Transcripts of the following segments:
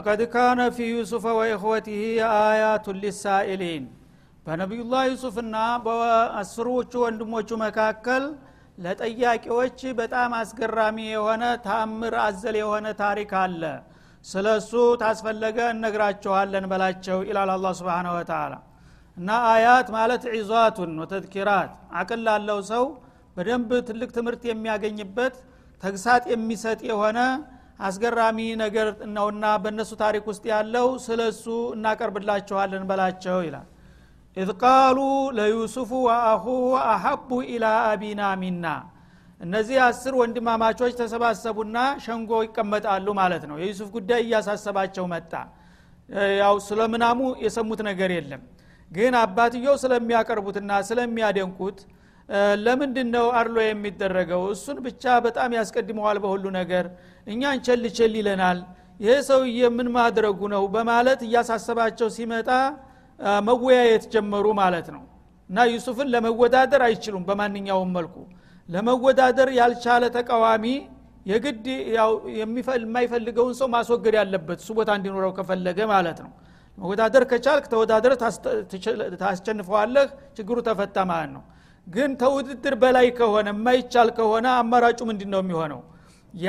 ለቀድ ካነ ፊ ዩሱፈ ወኢኽወቲህ አያቱን ሊሳኢሊን በነቢዩላህ ዩሱፍና በአስሮቹ ወንድሞቹ መካከል ለጠያቂዎች በጣም አስገራሚ የሆነ ታምር አዘል የሆነ ታሪክ አለ። ስለ እሱ ታስፈለገ እነግራችኋለን በላቸው ይላል አላ ስብን ወተላ እና አያት ማለት ዒዟቱን ወተድኪራት አቅል ላለው ሰው በደንብ ትልቅ ትምህርት የሚያገኝበት ተግሳጥ የሚሰጥ የሆነ አስገራሚ ነገር ነውና በእነሱ ታሪክ ውስጥ ያለው ስለ እሱ እናቀርብላችኋለን በላቸው ይላል። إذ قالوا ليوسف وأخوه أحب إلى أبينا منا። እነዚህ አስር ወንድማማቾች ተሰባሰቡና ሸንጎ ይቀመጣሉ ማለት ነው። የዩሱፍ ጉዳይ እያሳሰባቸው መጣ። ያው ስለ ምናሙ የሰሙት ነገር የለም። ግን አባትየው ስለሚያቀርቡትና ስለሚያደንቁት ለምንድን ነው አድሎ የሚደረገው? እሱን ብቻ በጣም ያስቀድመዋል በሁሉ ነገር። እኛን ቸል ቸል ይለናል። ይህ ሰውዬ ምን ማድረጉ ነው? በማለት እያሳሰባቸው ሲመጣ መወያየት ጀመሩ ማለት ነው። እና ዩሱፍን ለመወዳደር አይችሉም በማንኛውም መልኩ። ለመወዳደር ያልቻለ ተቃዋሚ የግድ የማይፈልገውን ሰው ማስወገድ ያለበት እሱ ቦታ እንዲኖረው ከፈለገ ማለት ነው። መወዳደር ከቻልክ ተወዳደር ታስቸንፈዋለህ ችግሩ ተፈታ ማለት ነው ግን ተውድድር በላይ ከሆነ የማይቻል ከሆነ አማራጩ ምንድን ነው የሚሆነው? ያ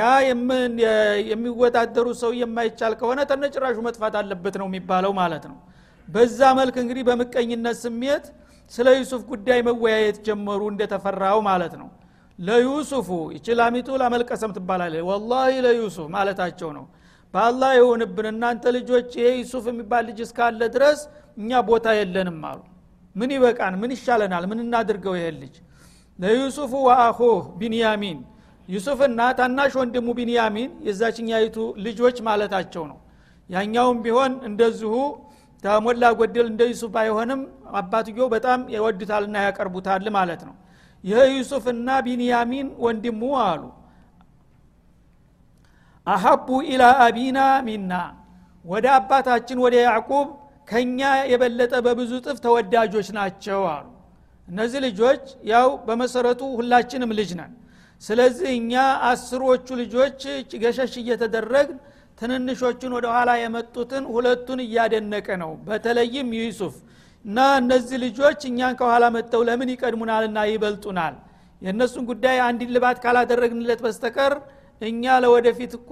የሚወዳደሩ ሰው የማይቻል ከሆነ ተነጭራሹ መጥፋት አለበት ነው የሚባለው ማለት ነው። በዛ መልክ እንግዲህ በምቀኝነት ስሜት ስለ ዩሱፍ ጉዳይ መወያየት ጀመሩ እንደተፈራው ማለት ነው። ለዩሱፉ ይችላሚቱ ላመልቀሰም ትባላለች ወላሂ ለዩሱፍ ማለታቸው ነው። በአላህ የሆንብን እናንተ ልጆች ይሄ ዩሱፍ የሚባል ልጅ እስካለ ድረስ እኛ ቦታ የለንም አሉ ምን ይበቃን? ምን ይሻለናል? ምን እናድርገው? ይሄን ልጅ ለዩሱፉ ወአኹህ ቢንያሚን። ዩሱፍና ታናሽ ወንድሙ ቢንያሚን የዛችኛይቱ ልጆች ማለታቸው ነው። ያኛውም ቢሆን እንደዚሁ ተሞላ ጎደል እንደ ዩሱፍ ባይሆንም አባትየው በጣም ይወዱታልና ያቀርቡታል ማለት ነው። ይህ ዩሱፍና ቢንያሚን ወንድሙ አሉ። አሀቡ ኢላ አቢና ሚና። ወደ አባታችን ወደ ያዕቁብ ከኛ የበለጠ በብዙ ጥፍ ተወዳጆች ናቸው አሉ። እነዚህ ልጆች ያው በመሰረቱ ሁላችንም ልጅ ነን። ስለዚህ እኛ አስሮቹ ልጆች ገሸሽ እየተደረግን ትንንሾቹን ወደ ኋላ የመጡትን ሁለቱን እያደነቀ ነው። በተለይም ዩሱፍ እና እነዚህ ልጆች እኛን ከኋላ መጥተው ለምን ይቀድሙናልና ይበልጡናል? የእነሱን ጉዳይ አንድ ልባት ካላደረግንለት በስተቀር እኛ ለወደፊት እኮ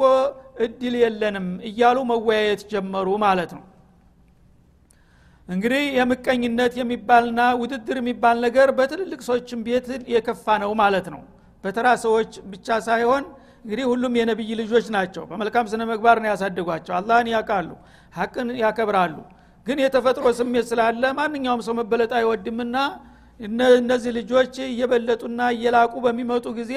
እድል የለንም እያሉ መወያየት ጀመሩ ማለት ነው እንግዲህ የምቀኝነት የሚባልና ውድድር የሚባል ነገር በትልልቅ ሰዎችም ቤት የከፋ ነው ማለት ነው። በተራ ሰዎች ብቻ ሳይሆን እንግዲህ ሁሉም የነቢይ ልጆች ናቸው። በመልካም ስነ ምግባር ነው ያሳድጓቸው አላህን ያውቃሉ ሀቅን ያከብራሉ። ግን የተፈጥሮ ስሜት ስላለ ማንኛውም ሰው መበለጥ አይወድምና እነዚህ ልጆች እየበለጡና እየላቁ በሚመጡ ጊዜ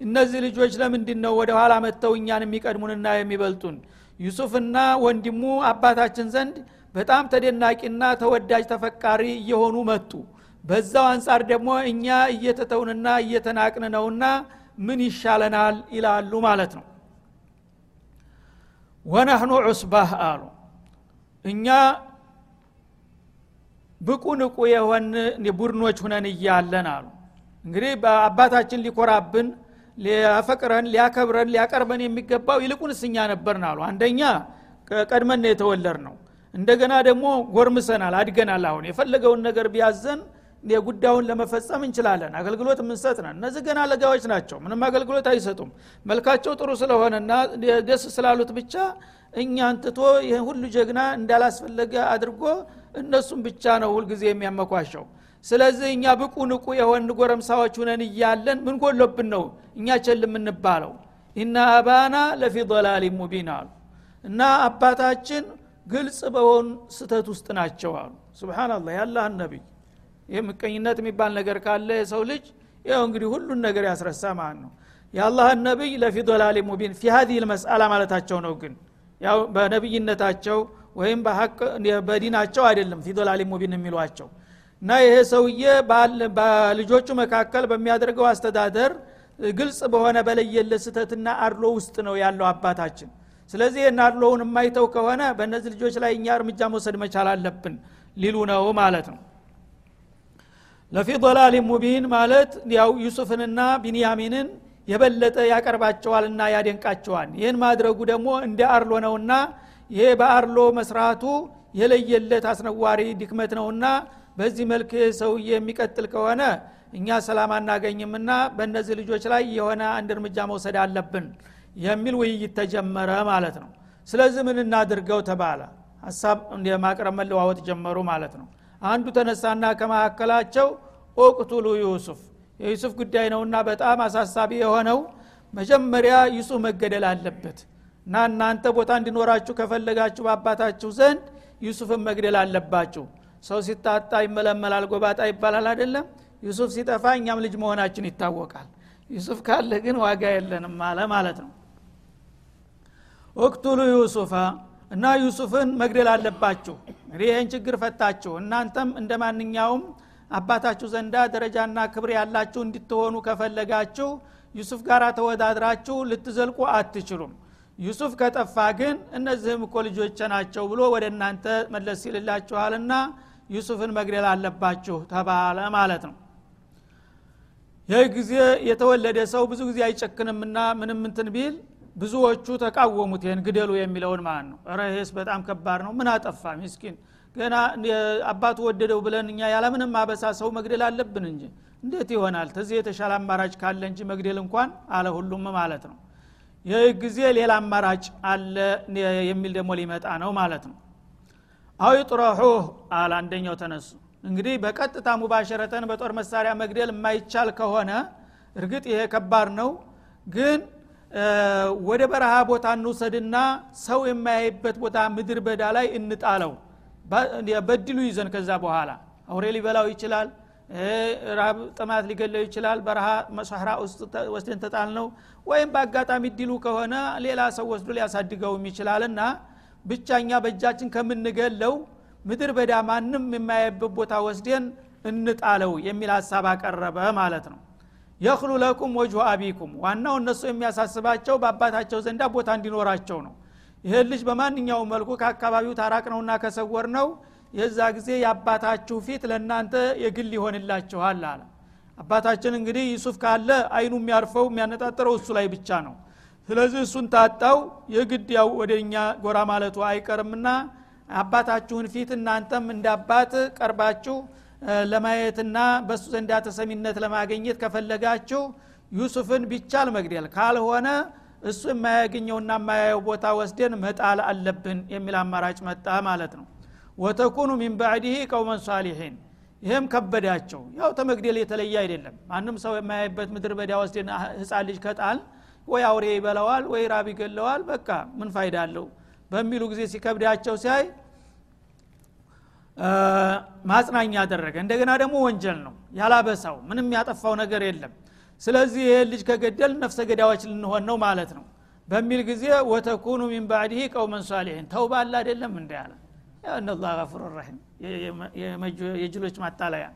እነዚህ ልጆች ለምንድን ነው ወደ ኋላ መጥተው እኛን የሚቀድሙንና የሚበልጡን? ዩሱፍና ወንድሙ አባታችን ዘንድ በጣም ተደናቂና ተወዳጅ ተፈቃሪ እየሆኑ መጡ። በዛው አንጻር ደግሞ እኛ እየተተውንና እየተናቅን ነውና ምን ይሻለናል ይላሉ ማለት ነው። ወነህኑ ዑስባህ አሉ። እኛ ብቁ ንቁ የሆን ቡድኖች ሁነን እያለን አሉ። እንግዲህ በአባታችን ሊኮራብን ሊያፈቅረን ሊያከብረን ሊያቀርበን የሚገባው ይልቁንስ እኛ ነበርን አሉ። አንደኛ ቀድመን የተወለድ ነው እንደገና ደግሞ ጎርምሰናል አድገናል። አሁን የፈለገውን ነገር ቢያዘን ጉዳዩን ለመፈጸም እንችላለን። አገልግሎት የምንሰጥ ነን። እነዚህ ገና ለጋዎች ናቸው። ምንም አገልግሎት አይሰጡም። መልካቸው ጥሩ ስለሆነና ደስ ስላሉት ብቻ እኛን ትቶ ይህን ሁሉ ጀግና እንዳላስፈለገ አድርጎ እነሱም ብቻ ነው ሁልጊዜ የሚያመኳሸው። ስለዚህ እኛ ብቁ ንቁ የሆን ጎረምሳዎች ሁነን እያለን ምን ጎሎብን ነው እኛ ቸል የምንባለው? ኢና አባና ለፊ ضላል ሙቢን አሉ። እና አባታችን ግልጽ በሆን ስተት ውስጥ ናቸው አሉ። ስብናላህ ያላህን ነቢይ። ይህ ምቀኝነት የሚባል ነገር ካለ የሰው ልጅ ይው እንግዲህ ሁሉን ነገር ያስረሳ ማለት ነው። የአላህን ነቢይ ለፊ ዶላል ሙቢን ፊ ሀዚህ ልመስአላ ማለታቸው ነው ግን። ያው በነቢይነታቸው ወይም በዲናቸው አይደለም ፊ ዶላል ሙቢን የሚሏቸው። እና ይሄ ሰውዬ በልጆቹ መካከል በሚያደርገው አስተዳደር ግልጽ በሆነ በለየለ ስተትና አድሎ ውስጥ ነው ያለው አባታችን ስለዚህ ይህን አድሎውን የማይተው ከሆነ በእነዚህ ልጆች ላይ እኛ እርምጃ መውሰድ መቻል አለብን ሊሉ ነው ማለት ነው። ለፊ ضላል ሙቢን ማለት ያው ዩሱፍንና ቢንያሚንን የበለጠ ያቀርባቸዋልና ያደንቃቸዋል። ይህን ማድረጉ ደግሞ እንደ አርሎ ነውና ይሄ በአርሎ መስራቱ የለየለት አስነዋሪ ድክመት ነውና በዚህ መልክ ሰውዬ የሚቀጥል ከሆነ እኛ ሰላም አናገኝምና በእነዚህ ልጆች ላይ የሆነ አንድ እርምጃ መውሰድ አለብን የሚል ውይይት ተጀመረ ማለት ነው። ስለዚህ ምን እናድርገው ተባለ? ሀሳብ ማቅረብ መለዋወጥ ጀመሩ ማለት ነው። አንዱ ተነሳና ከመካከላቸው اقتلوا يوسف። የዩሱፍ ጉዳይ ነውና በጣም አሳሳቢ የሆነው መጀመሪያ ዩሱፍ መገደል አለበት እና እናንተ ቦታ እንዲኖራችሁ ከፈለጋችሁ በአባታችሁ ዘንድ ዩሱፍን መግደል አለባችሁ። ሰው ሲታጣ ይመለመላል ጎባጣ ይባላል አይደለም? ዩሱፍ ሲጠፋ እኛም ልጅ መሆናችን ይታወቃል። ዩሱፍ ካለ ግን ዋጋ የለንም አለ ማለት ነው اقتلوا يوسف እና ዩሱፍን መግደል አለባችሁ። እንግዲህ ይህን ችግር ፈታችሁ። እናንተም እንደ ማንኛውም አባታችሁ ዘንዳ ደረጃና ክብር ያላችሁ እንድትሆኑ ከፈለጋችሁ ዩሱፍ ጋር ተወዳድራችሁ ልትዘልቁ አትችሉም። ዩሱፍ ከጠፋ ግን እነዚህም እኮ ልጆች ናቸው ብሎ ወደ እናንተ መለስ ሲልላችኋልና ዩሱፍን መግደል አለባችሁ ተባለ ማለት ነው። ይህ ጊዜ የተወለደ ሰው ብዙ ጊዜ አይጨክንምና ምንም እንትን ቢል ብዙዎቹ ተቃወሙት ይህን ግደሉ የሚለውን ማለት ነው? ረሄስ በጣም ከባድ ነው። ምን አጠፋ? ሚስኪን ገና አባቱ ወደደው ብለን እኛ ያለምንም አበሳ ሰው መግደል አለብን እንጂ እንዴት ይሆናል? ተዚህ የተሻለ አማራጭ ካለ እንጂ መግደል እንኳን አለ ሁሉም ማለት ነው። ይህ ጊዜ ሌላ አማራጭ አለ የሚል ደግሞ ሊመጣ ነው ማለት ነው። አው ይጥረሑህ አለ አንደኛው ተነሱ። እንግዲህ በቀጥታ ሙባሸረተን በጦር መሳሪያ መግደል የማይቻል ከሆነ እርግጥ ይሄ ከባድ ነው። ግን ወደ በረሃ ቦታ እንውሰድና ሰው የማያይበት ቦታ ምድር በዳ ላይ እንጣለው። በድሉ ይዘን ከዛ በኋላ አውሬ ሊበላው ይችላል ራብ ጥማት ሊገለው ይችላል በረሃ ውስጥ ወስደን ተጣል ነው ወይም በአጋጣሚ ድሉ ከሆነ ሌላ ሰው ወስዶ ሊያሳድገውም ይችላልና ብቻኛ በእጃችን ከምንገለው ምድር በዳ ማንም የማያይበት ቦታ ወስደን እንጣለው የሚል ሀሳብ አቀረበ ማለት ነው የክሉ ለኩም ወጅሁ አቢኩም። ዋናው እነሱ የሚያሳስባቸው በአባታቸው ዘንዳ ቦታ እንዲኖራቸው ነው። ይህን ልጅ በማንኛውም መልኩ ከአካባቢው ታራቅ ነውና ከሰወር ነው የዛ ጊዜ የአባታችሁ ፊት ለእናንተ የግል ይሆንላችኋል አለ። አባታችን እንግዲህ ዩሱፍ ካለ አይኑ የሚያርፈው የሚያነጣጥረው እሱ ላይ ብቻ ነው። ስለዚህ እሱን ታጣው የግድ ያው ወደ እኛ ጎራ ማለቱ አይቀርምና አባታችሁን ፊት እናንተም እንደ አባት ቀርባችሁ ለማየትና በእሱ ዘንዳ ተሰሚነት ለማግኘት ከፈለጋችሁ ዩሱፍን ቢቻል መግደል ካልሆነ እሱ የማያገኘውና የማያየው ቦታ ወስደን መጣል አለብን የሚል አማራጭ መጣ ማለት ነው። ወተኩኑ ሚን ባዕድህ ቀውመን ሳሊሒን ይህም ከበዳቸው። ያው ተመግደል የተለየ አይደለም። ማንም ሰው የማያይበት ምድር በዳ ወስደን ህፃን ልጅ ከጣል ወይ አውሬ ይበለዋል ወይ ራብ ይገለዋል በቃ ምን ፋይዳ አለው በሚሉ ጊዜ ሲከብዳቸው ሲያይ ማጽናኛ አደረገ። እንደገና ደግሞ ወንጀል ነው። ያላበሳው ምንም ያጠፋው ነገር የለም። ስለዚህ ይህ ልጅ ከገደል ነፍሰ ገዳዎች ልንሆን ነው ማለት ነው። በሚል ጊዜ ወተኩኑ ሚን ባዕድህ ቀውመን ሳሊሒን። ተውባ አለ አይደለም እንደ ያለ እነላ ገፉር ረሒም የጅሎች ማታለያ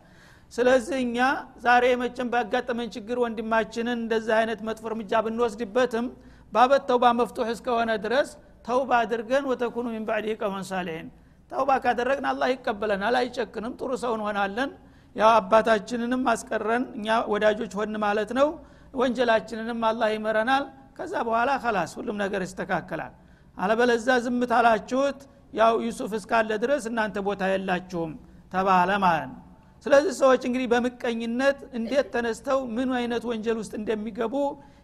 ስለዚህ እኛ ዛሬ መቼም ባጋጠመን ችግር ወንድማችንን እንደዚህ አይነት መጥፎ እርምጃ ብንወስድበትም ባበት ተውባ መፍቱሕ እስከሆነ ድረስ ተውባ አድርገን ወተኩኑ ሚን ባዕድህ ቀውመን ሳሊሒን ተውባ ካደረግን አላህ ይቀበለናል አይጨክንም ጥሩ ሰው እንሆናለን። ያው አባታችንንም አስቀረን። እኛ ወዳጆች ሆን ማለት ነው። ወንጀላችንንም አላህ ይመረናል። ከዛ በኋላ ከላስ ሁሉም ነገር ይስተካከላል። አለበለዛ ዝም ታላችሁት ያው ዩሱፍ እስካለ ድረስ እናንተ ቦታ የላችሁም ተባለ ማለት ነው። ስለዚህ ሰዎች እንግዲህ በምቀኝነት እንዴት ተነስተው ምን አይነት ወንጀል ውስጥ እንደሚገቡ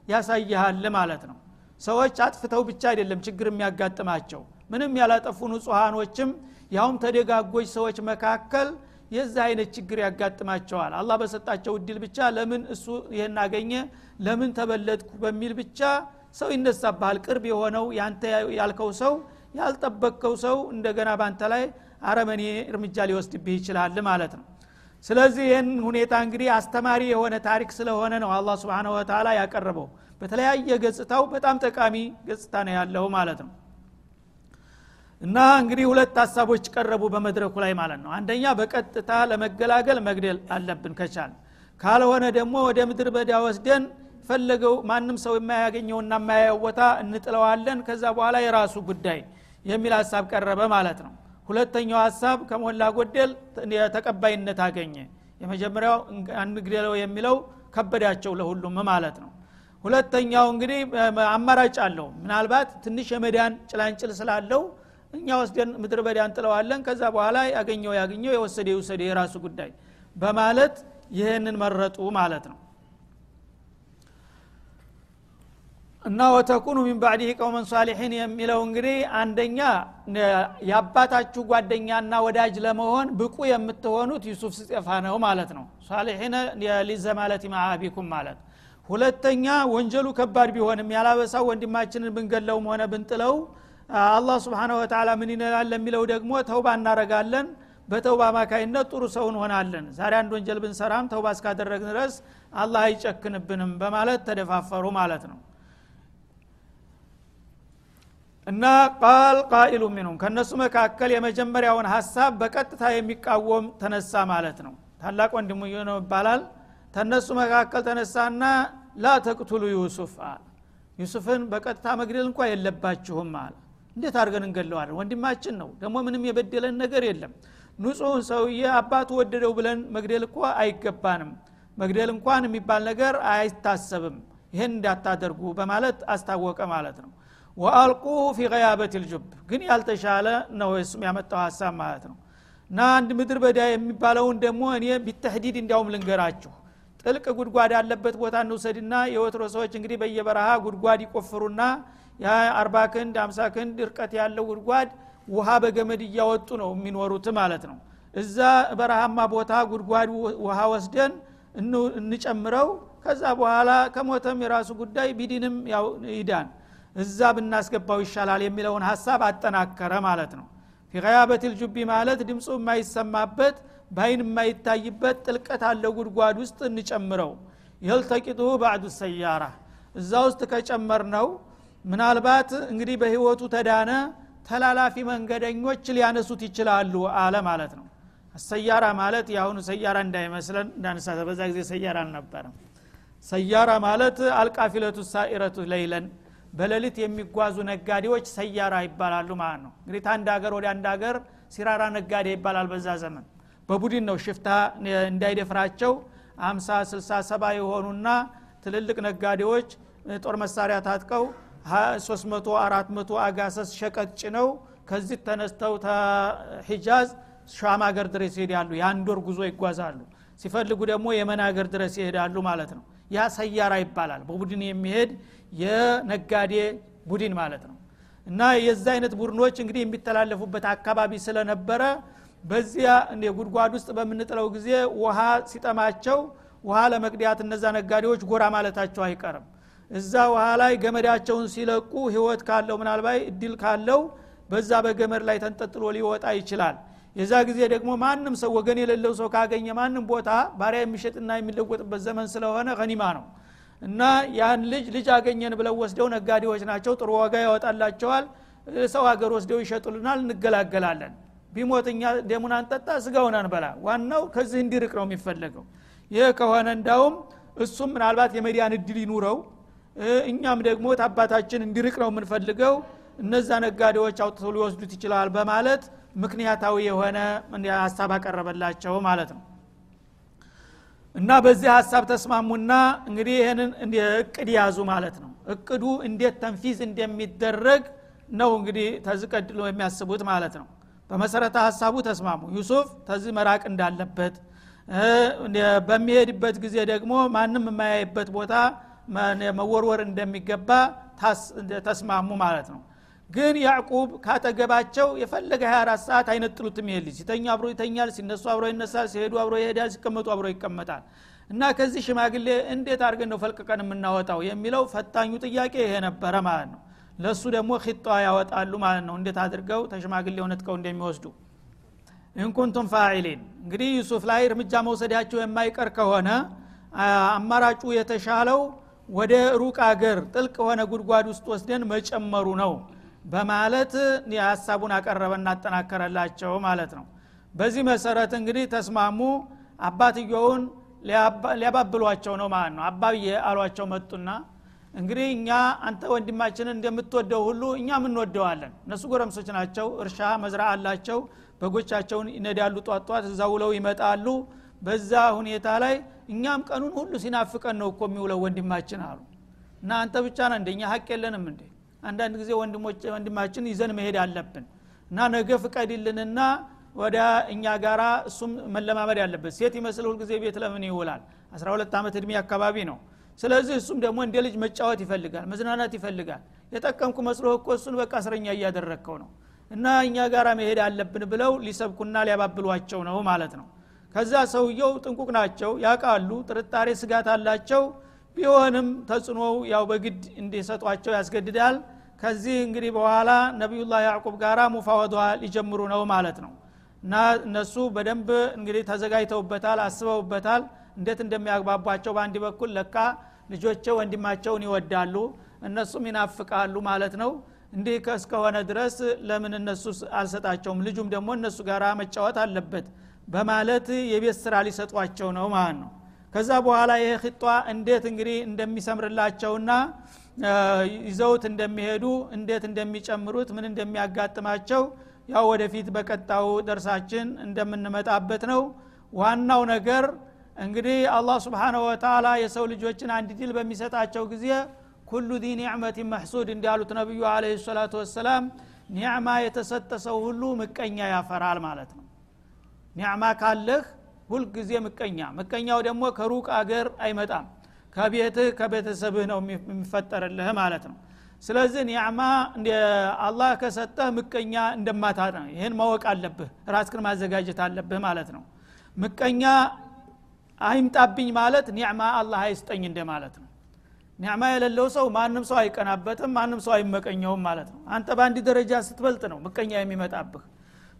ያሳይሃል ማለት ነው። ሰዎች አጥፍተው ብቻ አይደለም ችግር የሚያጋጥማቸው ምንም ያላጠፉ ንጹሐኖችም ያውም ተደጋጎች ሰዎች መካከል የዛ አይነት ችግር ያጋጥማቸዋል። አላህ በሰጣቸው እድል ብቻ ለምን እሱ ይህን አገኘ? ለምን ተበለጥኩ? በሚል ብቻ ሰው ይነሳብሃል። ቅርብ የሆነው ያንተ ያልከው ሰው ያልጠበቅከው ሰው እንደገና ባንተ ላይ አረመኔ እርምጃ ሊወስድብህ ይችላል ማለት ነው። ስለዚህ ይህን ሁኔታ እንግዲህ አስተማሪ የሆነ ታሪክ ስለሆነ ነው አላ ስብን ወተላ ያቀረበው። በተለያየ ገጽታው በጣም ጠቃሚ ገጽታ ነው ያለው ማለት ነው እና እንግዲህ ሁለት ሀሳቦች ቀረቡ በመድረኩ ላይ ማለት ነው። አንደኛ በቀጥታ ለመገላገል መግደል አለብን ከቻል ካልሆነ ደግሞ ወደ ምድር በዳ ወስደን ፈለገው ማንም ሰው የማያገኘውና የማያየው ቦታ እንጥለዋለን ከዛ በኋላ የራሱ ጉዳይ የሚል ሀሳብ ቀረበ ማለት ነው። ሁለተኛው ሀሳብ ከሞላ ጎደል ተቀባይነት አገኘ። የመጀመሪያው አንግደለው የሚለው ከበዳቸው ለሁሉም ማለት ነው። ሁለተኛው እንግዲህ አማራጭ አለው። ምናልባት ትንሽ የመዳን ጭላንጭል ስላለው እኛ ወስደን ምድር በዳ እንጥለዋለን ከዛ በኋላ ያገኘው ያገኘው የወሰደ የወሰደ የራሱ ጉዳይ በማለት ይህንን መረጡ ማለት ነው። እና ወተኩኑ ሚን ባዕዲህ ቀውመን ሳሊሒን የሚለው እንግዲህ አንደኛ የአባታችሁ ጓደኛና ወዳጅ ለመሆን ብቁ የምትሆኑት ዩሱፍ ስጤፋ ነው ማለት ነው። ሳሊሒነ ሊዘማለት ማአቢኩም ማለት። ሁለተኛ ወንጀሉ ከባድ ቢሆንም ያላበሳው ወንድማችንን ብንገለውም ሆነ ብንጥለው አላህ ስብሓንሁ ወተላ ምን ይላል ለሚለው ደግሞ ተውባ እናረጋለን በተውባ አማካይነት ጥሩ ሰው እንሆናለን። ዛሬ አንድ ወንጀል ብንሰራም ተውባ እስካደረግን ድረስ አላህ አይጨክንብንም በማለት ተደፋፈሩ ማለት ነው። እና ቃል ቃኢሉ ሚንሁም ከእነሱ መካከል የመጀመሪያውን ሀሳብ በቀጥታ የሚቃወም ተነሳ ማለት ነው። ታላቅ ወንድሙ ነው ይባላል። ተነሱ መካከል ተነሳና ላ ተቅቱሉ ዩሱፍ አለ። ዩሱፍን በቀጥታ መግደል እንኳ የለባችሁም አለ እንዴት አድርገን እንገለዋለን ወንድማችን ነው። ደግሞ ምንም የበደለን ነገር የለም። ንጹህን ሰውዬ አባቱ ወደደው ብለን መግደል እኮ አይገባንም። መግደል እንኳን የሚባል ነገር አይታሰብም። ይህን እንዳታደርጉ በማለት አስታወቀ ማለት ነው። ወአልቁሁ ፊ ገያበት ልጁብ ግን ያልተሻለ ነው እሱም ያመጣው ሀሳብ ማለት ነው። እና አንድ ምድር በዳ የሚባለውን ደግሞ እኔ ቢተህዲድ እንዲያውም ልንገራችሁ። ጥልቅ ጉድጓድ ያለበት ቦታ እንውሰድና የወትሮ ሰዎች እንግዲህ በየበረሃ ጉድጓድ ይቆፍሩና የአርባ ክንድ አምሳ ክንድ እርቀት ያለው ጉድጓድ ውሃ በገመድ እያወጡ ነው የሚኖሩት ማለት ነው። እዛ በረሃማ ቦታ ጉድጓድ ውሃ ወስደን እንጨምረው ከዛ በኋላ ከሞተም የራሱ ጉዳይ ቢድንም ይዳን። እዛ ብናስገባው ይሻላል የሚለውን ሀሳብ አጠናከረ ማለት ነው። ፊቀያበት ልጁቢ ማለት ድምፁ የማይሰማበት በአይን የማይታይበት ጥልቀት አለ ጉድጓድ ውስጥ እንጨምረው። የልተቂጡ ባዕዱ ሰያራ እዛ ውስጥ ከጨመር ነው ምናልባት እንግዲህ በህይወቱ ተዳነ ተላላፊ መንገደኞች ሊያነሱት ይችላሉ አለ ማለት ነው። ሰያራ ማለት የአሁኑ ሰያራ እንዳይመስለን እንዳነሳተ በዛ ጊዜ ሰያራ አልነበረም። ሰያራ ማለት አልቃፊለቱ ሳኢረቱ ለይለን በሌሊት የሚጓዙ ነጋዴዎች ሰያራ ይባላሉ ማለት ነው። እንግዲህ አንድ ሀገር ወደ አንድ ሀገር ሲራራ ነጋዴ ይባላል በዛ ዘመን። በቡድን ነው ሽፍታ እንዳይደፍራቸው አምሳ ስልሳ ሰባ የሆኑና ትልልቅ ነጋዴዎች ጦር መሳሪያ ታጥቀው 300 400 አጋሰስ ሸቀጥ ጭነው ከዚህ ተነስተው ሂጃዝ ሻም ሀገር ድረስ ይሄዳሉ። የአንድ ወር ጉዞ ይጓዛሉ። ሲፈልጉ ደግሞ የመን ሀገር ድረስ ይሄዳሉ ማለት ነው። ያ ሰያራ ይባላል። በቡድን የሚሄድ የነጋዴ ቡድን ማለት ነው። እና የዛ አይነት ቡድኖች እንግዲህ የሚተላለፉበት አካባቢ ስለነበረ በዚያ ጉድጓድ ውስጥ በምንጥለው ጊዜ ውሃ ሲጠማቸው ውሃ ለመቅዲያት እነዛ ነጋዴዎች ጎራ ማለታቸው አይቀርም እዛ ውሃ ላይ ገመዳቸውን ሲለቁ ህይወት ካለው ምናልባት እድል ካለው በዛ በገመድ ላይ ተንጠጥሎ ሊወጣ ይችላል። የዛ ጊዜ ደግሞ ማንም ሰው ወገን የሌለው ሰው ካገኘ ማንም ቦታ ባሪያ የሚሸጥና የሚለወጥበት ዘመን ስለሆነ ከኒማ ነው። እና ያን ልጅ ልጅ አገኘን ብለው ወስደው ነጋዴዎች ናቸው። ጥሩ ዋጋ ያወጣላቸዋል። ሰው ሀገር ወስደው ይሸጡልናል እንገላገላለን። ቢሞት እኛ ደሙን አንጠጣ ስጋውን አንበላ። ዋናው ከዚህ እንዲርቅ ነው የሚፈለገው። ይህ ከሆነ እንዳውም እሱም ምናልባት የመዲያን እድል ይኑረው እኛም ደግሞ ታባታችን እንዲርቅ ነው የምንፈልገው። እነዛ ነጋዴዎች አውጥተው ሊወስዱት ይችላል በማለት ምክንያታዊ የሆነ ሀሳብ አቀረበላቸው ማለት ነው። እና በዚህ ሀሳብ ተስማሙና እንግዲህ ይህንን እቅድ ያዙ ማለት ነው። እቅዱ እንዴት ተንፊዝ እንደሚደረግ ነው እንግዲህ ተዝቀድሎ የሚያስቡት ማለት ነው። በመሰረተ ሀሳቡ ተስማሙ። ዩሱፍ ተዚህ መራቅ እንዳለበት በሚሄድበት ጊዜ ደግሞ ማንም የማያይበት ቦታ መወርወር እንደሚገባ ተስማሙ ማለት ነው። ግን ያዕቁብ ካጠገባቸው የፈለገ 24 ሰዓት አይነጥሉትም ይሄ ልጅ ሲተኛ አብሮ ይተኛል ሲነሱ አብሮ ይነሳል ሲሄዱ አብሮ ይሄዳል ሲቀመጡ አብሮ ይቀመጣል። እና ከዚህ ሽማግሌ እንዴት አድርገን ነው ፈልቅቀን የምናወጣው የሚለው ፈታኙ ጥያቄ ይሄ ነበረ ማለት ነው። ለእሱ ደግሞ ኺጧ ያወጣሉ ማለት ነው። እንዴት አድርገው ተሽማግሌው ነጥቀው እንደሚወስዱ። ኢንኩንቱም ፋዒሊን እንግዲህ ዩሱፍ ላይ እርምጃ መውሰዳቸው የማይቀር ከሆነ አማራጩ የተሻለው ወደ ሩቅ አገር ጥልቅ የሆነ ጉድጓድ ውስጥ ወስደን መጨመሩ ነው በማለት ሀሳቡን አቀረበና አጠናከረላቸው ማለት ነው። በዚህ መሰረት እንግዲህ ተስማሙ። አባትየውን ሊያባብሏቸው ነው ማለት ነው። አባብዬ አሏቸው መጡና እንግዲህ እኛ አንተ ወንድማችንን እንደምትወደው ሁሉ እኛም እንወደዋለን እነሱ ጎረምሶች ናቸው። እርሻ መዝራ አላቸው። በጎቻቸውን ይነዳሉ ጧጧት እዛ ውለው ይመጣሉ በዛ ሁኔታ ላይ እኛም ቀኑን ሁሉ ሲናፍቀን ነው እኮ የሚውለው ወንድማችን አሉ። እና አንተ ብቻ ነ እንደኛ ሀቅ የለንም እንዴ? አንዳንድ ጊዜ ወንድማችን ይዘን መሄድ አለብን። እና ነገ ፍቀድልንና ወደ እኛ ጋራ እሱም መለማመድ ያለበት ሴት ይመስል ሁልጊዜ ቤት ለምን ይውላል? 12 ዓመት እድሜ አካባቢ ነው። ስለዚህ እሱም ደግሞ እንደ ልጅ መጫወት ይፈልጋል መዝናናት ይፈልጋል። የጠቀምኩ መስሎ እኮ እሱን በቃ እስረኛ እያደረግከው ነው። እና እኛ ጋር መሄድ አለብን ብለው ሊሰብኩና ሊያባብሏቸው ነው ማለት ነው ከዛ ሰውየው ጥንቁቅ ናቸው ያቃሉ ጥርጣሬ ስጋት አላቸው። ቢሆንም ተጽዕኖው ያው በግድ እንዲሰጧቸው ያስገድዳል። ከዚህ እንግዲህ በኋላ ነቢዩላህ ያዕቁብ ጋራ ሙፋወዷ ሊጀምሩ ነው ማለት ነው። እና እነሱ በደንብ እንግዲህ ተዘጋጅተውበታል አስበውበታል። እንዴት እንደሚያግባቧቸው በአንድ በኩል ለካ ልጆቼ ወንድማቸውን ይወዳሉ እነሱም ይናፍቃሉ ማለት ነው። እንዲህ እስከሆነ ድረስ ለምን እነሱ አልሰጣቸውም? ልጁም ደግሞ እነሱ ጋር መጫወት አለበት በማለት የቤት ስራ ሊሰጧቸው ነው ማለት ነው። ከዛ በኋላ ይህ ክጧ እንዴት እንግዲህ እንደሚሰምርላቸውና ይዘውት እንደሚሄዱ እንዴት እንደሚጨምሩት ምን እንደሚያጋጥማቸው ያው ወደፊት በቀጣው ደርሳችን እንደምንመጣበት ነው። ዋናው ነገር እንግዲህ አላህ ስብሓነሁ ወተላ የሰው ልጆችን አንድ ድል በሚሰጣቸው ጊዜ ኩሉ ዲ ኒዕመትን መሕሱድ እንዳሉት ነቢዩ አለ ሰላቱ ወሰላም ኒዕማ የተሰጠ ሰው ሁሉ ምቀኛ ያፈራል ማለት ነው ኒዕማ ካለህ ሁልጊዜ ምቀኛ። ምቀኛው ደግሞ ከሩቅ አገር አይመጣም። ከቤትህ ከቤተሰብህ ነው የሚፈጠርልህ ማለት ነው። ስለዚህ ኒዕማ አላህ ከሰጠህ ምቀኛ እንደማታጣ ይህን ማወቅ አለብህ። ራስክን ማዘጋጀት አለብህ ማለት ነው። ምቀኛ አይምጣብኝ ማለት ኒዕማ አላህ አይስጠኝ እንደ ማለት ነው። ኒዕማ የሌለው ሰው ማንም ሰው አይቀናበትም ማንም ሰው አይመቀኘውም ማለት ነው። አንተ በአንድ ደረጃ ስትበልጥ ነው ምቀኛ የሚመጣብህ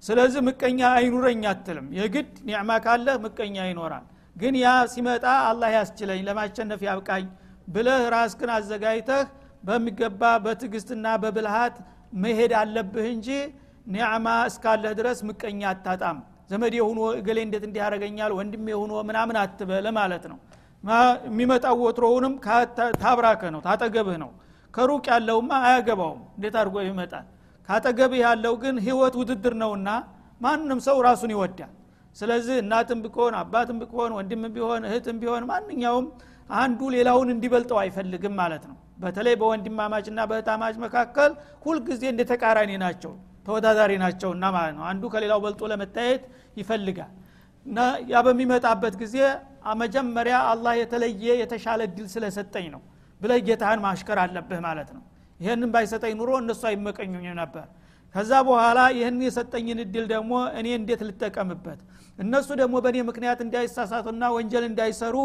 ስለዚህ ምቀኛ አይኑረኝ አትልም። የግድ ኒዕማ ካለህ ምቀኛ ይኖራል። ግን ያ ሲመጣ አላህ ያስችለኝ ለማሸነፍ ያብቃኝ ብለህ ራስክን አዘጋጅተህ በሚገባ በትዕግስትና በብልሃት መሄድ አለብህ እንጂ ኒዕማ እስካለህ ድረስ ምቀኛ አታጣም። ዘመድ የሆኖ እገሌ እንዴት እንዲህ ያደረገኛል ወንድም የሆኖ ምናምን አትበል ማለት ነው። የሚመጣው ወትሮውንም ታብራከ ነው ታጠገብህ ነው። ከሩቅ ያለውማ አያገባውም። እንዴት አድርጎ ይመጣል ካጠገብህ ያለው ግን ህይወት ውድድር ነውና ማንም ሰው ራሱን ይወዳል። ስለዚህ እናትም ቢሆን አባትም ቢሆን ወንድም ቢሆን እህትም ቢሆን ማንኛውም አንዱ ሌላውን እንዲበልጠው አይፈልግም ማለት ነው። በተለይ በወንድማማችና በእህታማች መካከል ሁልጊዜ እንደ ተቃራኒ ናቸው ተወዳዳሪ ናቸውና ማለት ነው። አንዱ ከሌላው በልጦ ለመታየት ይፈልጋል። እና ያ በሚመጣበት ጊዜ መጀመሪያ አላህ የተለየ የተሻለ እድል ስለሰጠኝ ነው ብለህ ጌታህን ማሽከር አለብህ ማለት ነው ይህንን ባይሰጠኝ ኑሮ እነሱ አይመቀኙኝ ነበር። ከዛ በኋላ ይህን የሰጠኝን እድል ደግሞ እኔ እንዴት ልጠቀምበት? እነሱ ደግሞ በእኔ ምክንያት እንዳይሳሳቱና ወንጀል እንዳይሰሩ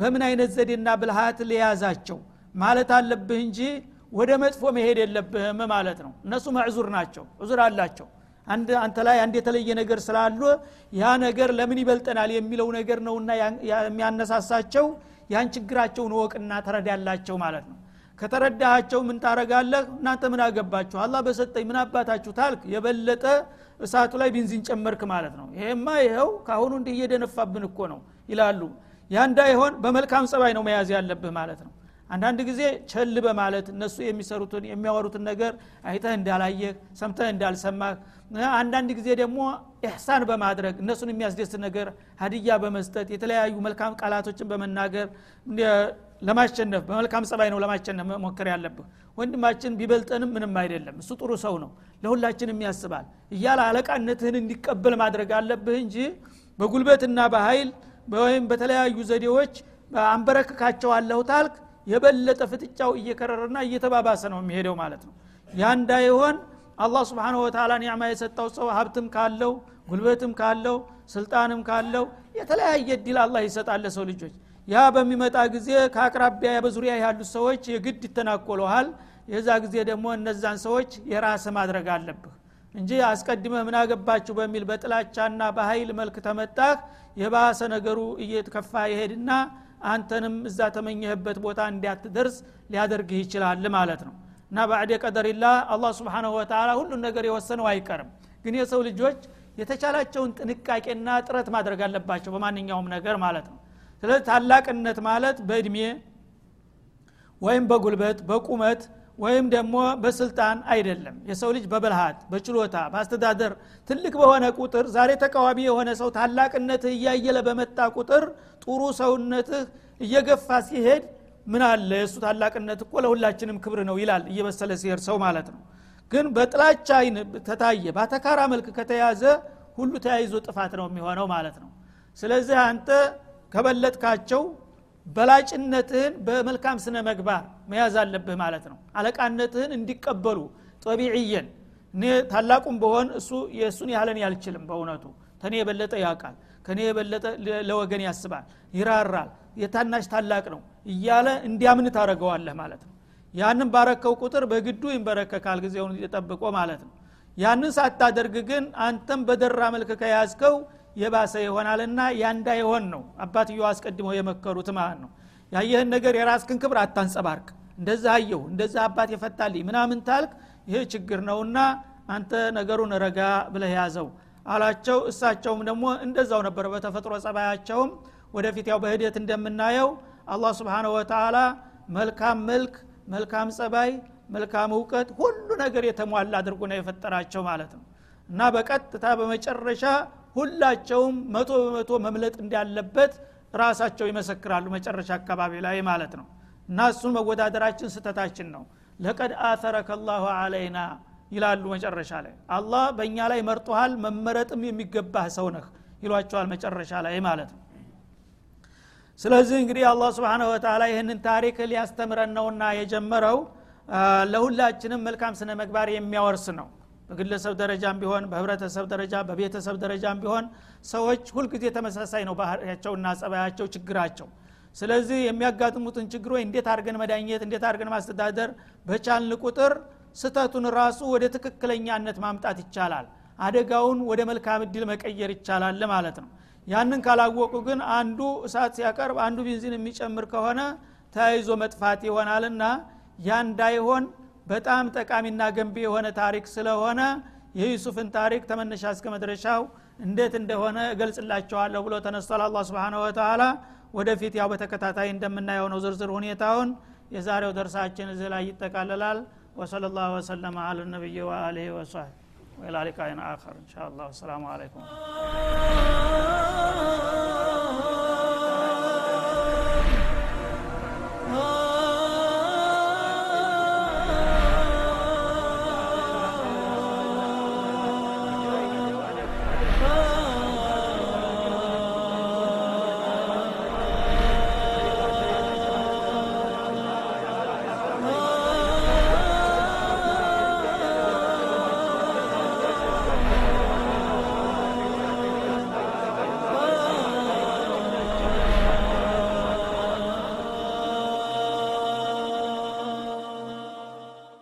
በምን አይነት ዘዴና ብልሃት ሊያዛቸው ማለት አለብህ እንጂ ወደ መጥፎ መሄድ የለብህም ማለት ነው። እነሱ መዕዙር ናቸው ዑዙር አላቸው። አንተ ላይ አንድ የተለየ ነገር ስላሉ ያ ነገር ለምን ይበልጠናል የሚለው ነገር ነውና የሚያነሳሳቸው ያን ችግራቸውን ወቅና ተረዳላቸው ማለት ነው ከተረዳሃቸው ምን ታረጋለህ እናንተ ምን አገባችሁ? አላህ በሰጠኝ ምን አባታችሁ ታልክ? የበለጠ እሳቱ ላይ ቢንዚን ጨመርክ ማለት ነው። ይሄማ ይኸው ካሁኑ እንዲህ እየደነፋብን እኮ ነው ይላሉ። ያ እንዳይሆን በመልካም ጸባይ ነው መያዝ ያለብህ ማለት ነው። አንዳንድ ጊዜ ቸል በማለት እነሱ የሚሰሩትን የሚያወሩትን ነገር አይተህ እንዳላየህ ሰምተህ እንዳልሰማህ አንዳንድ ጊዜ ደግሞ ኢሕሳን በማድረግ እነሱን የሚያስደስት ነገር ሀዲያ በመስጠት የተለያዩ መልካም ቃላቶችን በመናገር ለማሸነፍ በመልካም ጸባይ ነው ለማሸነፍ መሞከር ያለብህ። ወንድማችን ቢበልጠንም ምንም አይደለም። እሱ ጥሩ ሰው ነው። ለሁላችንም ያስባል። እያለ አለቃነትህን እንዲቀበል ማድረግ አለብህ እንጂ በጉልበትና በኃይል ወይም በተለያዩ ዘዴዎች አንበረክካቸዋለሁ ታልክ የበለጠ ፍጥጫው እየከረረና እየተባባሰ ነው የሚሄደው ማለት ነው። ያ እንዳይሆን አላህ ስብሓን ወተላ ኒዕማ የሰጠው ሰው ሀብትም ካለው ጉልበትም ካለው ስልጣንም ካለው የተለያየ እድል አላህ ይሰጣል ሰው ልጆች ያ በሚመጣ ጊዜ ከአቅራቢያ በዙሪያ ያሉት ሰዎች የግድ ይተናኮለሃል የዛ ጊዜ ደግሞ እነዛን ሰዎች የራስ ማድረግ አለብህ እንጂ አስቀድመህ ምን አገባችሁ በሚል በጥላቻና በኃይል መልክ ተመጣህ የባሰ ነገሩ እየተከፋ ይሄድና አንተንም እዛ ተመኘህበት ቦታ እንዲያትደርስ ሊያደርግህ ይችላል ማለት ነው። እና ባዕድ ቀደሪላ አላህ ስብሓንሁ ወተላ ሁሉን ነገር የወሰነው አይቀርም። ግን የሰው ልጆች የተቻላቸውን ጥንቃቄና ጥረት ማድረግ አለባቸው በማንኛውም ነገር ማለት ነው ስለዚህ ታላቅነት ማለት በእድሜ ወይም በጉልበት በቁመት ወይም ደግሞ በስልጣን አይደለም። የሰው ልጅ በብልሃት በችሎታ በአስተዳደር ትልቅ በሆነ ቁጥር ዛሬ ተቃዋሚ የሆነ ሰው ታላቅነትህ እያየለ በመጣ ቁጥር ጥሩ ሰውነትህ እየገፋ ሲሄድ ምን አለ? የእሱ ታላቅነት እኮ ለሁላችንም ክብር ነው ይላል እየበሰለ ሲሄድ ሰው ማለት ነው። ግን በጥላቻ ተታየ በአተካራ መልክ ከተያዘ ሁሉ ተያይዞ ጥፋት ነው የሚሆነው ማለት ነው። ስለዚህ አንተ ከበለጥካቸው በላጭነትህን በመልካም ስነ መግባር መያዝ አለብህ ማለት ነው። አለቃነትህን እንዲቀበሉ ጠቢዕየን። እኔ ታላቁም በሆን እሱ የእሱን ያህለን ያልችልም በእውነቱ። ተኔ የበለጠ ያውቃል ከኔ የበለጠ ለወገን ያስባል ይራራል የታናሽ ታላቅ ነው እያለ እንዲያምን ታደረገዋለህ ማለት ነው። ያንን ባረከው ቁጥር በግዱ ይንበረከካል ጊዜውን የጠብቆ ማለት ነው። ያንን ሳታደርግ ግን አንተም በደራ መልክ ከያዝከው የባሰ ይሆናልና ያንዳይሆን ነው። አባትየው አስቀድመው የመከሩት ማለት ነው? ያየህን ነገር የራስክን ክብር አታንጸባርቅ። እንደዛ አየሁ እንደዛ አባት የፈታልኝ ምናምን ታልክ ይሄ ችግር ነውና አንተ ነገሩን ረጋ ብለህ ያዘው አላቸው። እሳቸውም ደግሞ እንደዛው ነበር በተፈጥሮ ጸባያቸውም። ወደፊት ያው በህደት እንደምናየው አላህ ስብንሁ ወተላ መልካም መልክ መልካም ጸባይ መልካም እውቀት ሁሉ ነገር የተሟላ አድርጎ ነው የፈጠራቸው ማለት ነው። እና በቀጥታ በመጨረሻ ሁላቸውም መቶ በመቶ መምለጥ እንዳለበት ራሳቸው ይመሰክራሉ መጨረሻ አካባቢ ላይ ማለት ነው። እና እሱን መወዳደራችን ስተታችን ነው። ለቀድ አተረከ ላሁ አለይና ይላሉ መጨረሻ ላይ። አላህ በእኛ ላይ መርጦሃል መመረጥም የሚገባህ ሰው ነህ ይሏቸዋል መጨረሻ ላይ ማለት ነው። ስለዚህ እንግዲህ አላህ ስብን ወተላ ይህንን ታሪክ ሊያስተምረን ነውና የጀመረው ለሁላችንም መልካም ስነ መግባር የሚያወርስ ነው በግለሰብ ደረጃም ቢሆን በህብረተሰብ ደረጃ በቤተሰብ ደረጃም ቢሆን ሰዎች ሁልጊዜ ተመሳሳይ ነው ባህሪያቸውና ጸባያቸው ችግራቸው። ስለዚህ የሚያጋጥሙትን ችግሮች እንዴት አድርገን መዳኘት እንዴት አድርገን ማስተዳደር በቻልን ቁጥር ስተቱን ራሱ ወደ ትክክለኛነት ማምጣት ይቻላል። አደጋውን ወደ መልካም እድል መቀየር ይቻላል ማለት ነው። ያንን ካላወቁ ግን አንዱ እሳት ሲያቀርብ አንዱ ቤንዚን የሚጨምር ከሆነ ተያይዞ መጥፋት ይሆናልና ያ እንዳይሆን በጣም ጠቃሚና ገንቢ የሆነ ታሪክ ስለሆነ የዩሱፍን ታሪክ ተመነሻ እስከ መድረሻው እንዴት እንደሆነ እገልጽላቸዋለሁ ብሎ ተነስቷል አላ ስብን ወተላ ወደፊት ያው በተከታታይ እንደምናየው ነው ዝርዝር ሁኔታውን የዛሬው ደርሳችን እዚህ ላይ ይጠቃልላል وصلى الله وسلم على النبي وآله وصحبه وإلى لقاء آخر إن شاء الله والسلام عليكم